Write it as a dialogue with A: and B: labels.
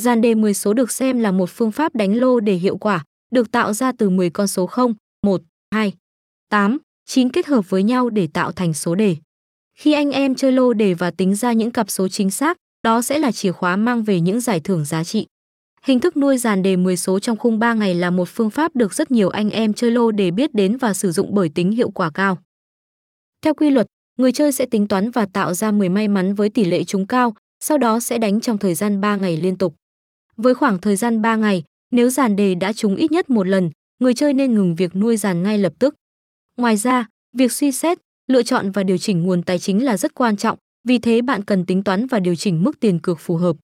A: Dàn đề 10 số được xem là một phương pháp đánh lô để hiệu quả, được tạo ra từ 10 con số 0, 1, 2, 8, 9 kết hợp với nhau để tạo thành số đề. Khi anh em chơi lô đề và tính ra những cặp số chính xác, đó sẽ là chìa khóa mang về những giải thưởng giá trị. Hình thức nuôi dàn đề 10 số trong khung 3 ngày là một phương pháp được rất nhiều anh em chơi lô đề biết đến và sử dụng bởi tính hiệu quả cao. Theo quy luật, người chơi sẽ tính toán và tạo ra 10 may mắn với tỷ lệ trúng cao, sau đó sẽ đánh trong thời gian 3 ngày liên tục. Với khoảng thời gian 3 ngày, nếu giàn đề đã trúng ít nhất một lần, người chơi nên ngừng việc nuôi giàn ngay lập tức. Ngoài ra, việc suy xét, lựa chọn và điều chỉnh nguồn tài chính là rất quan trọng, vì thế bạn cần tính toán và điều chỉnh mức tiền cược phù hợp.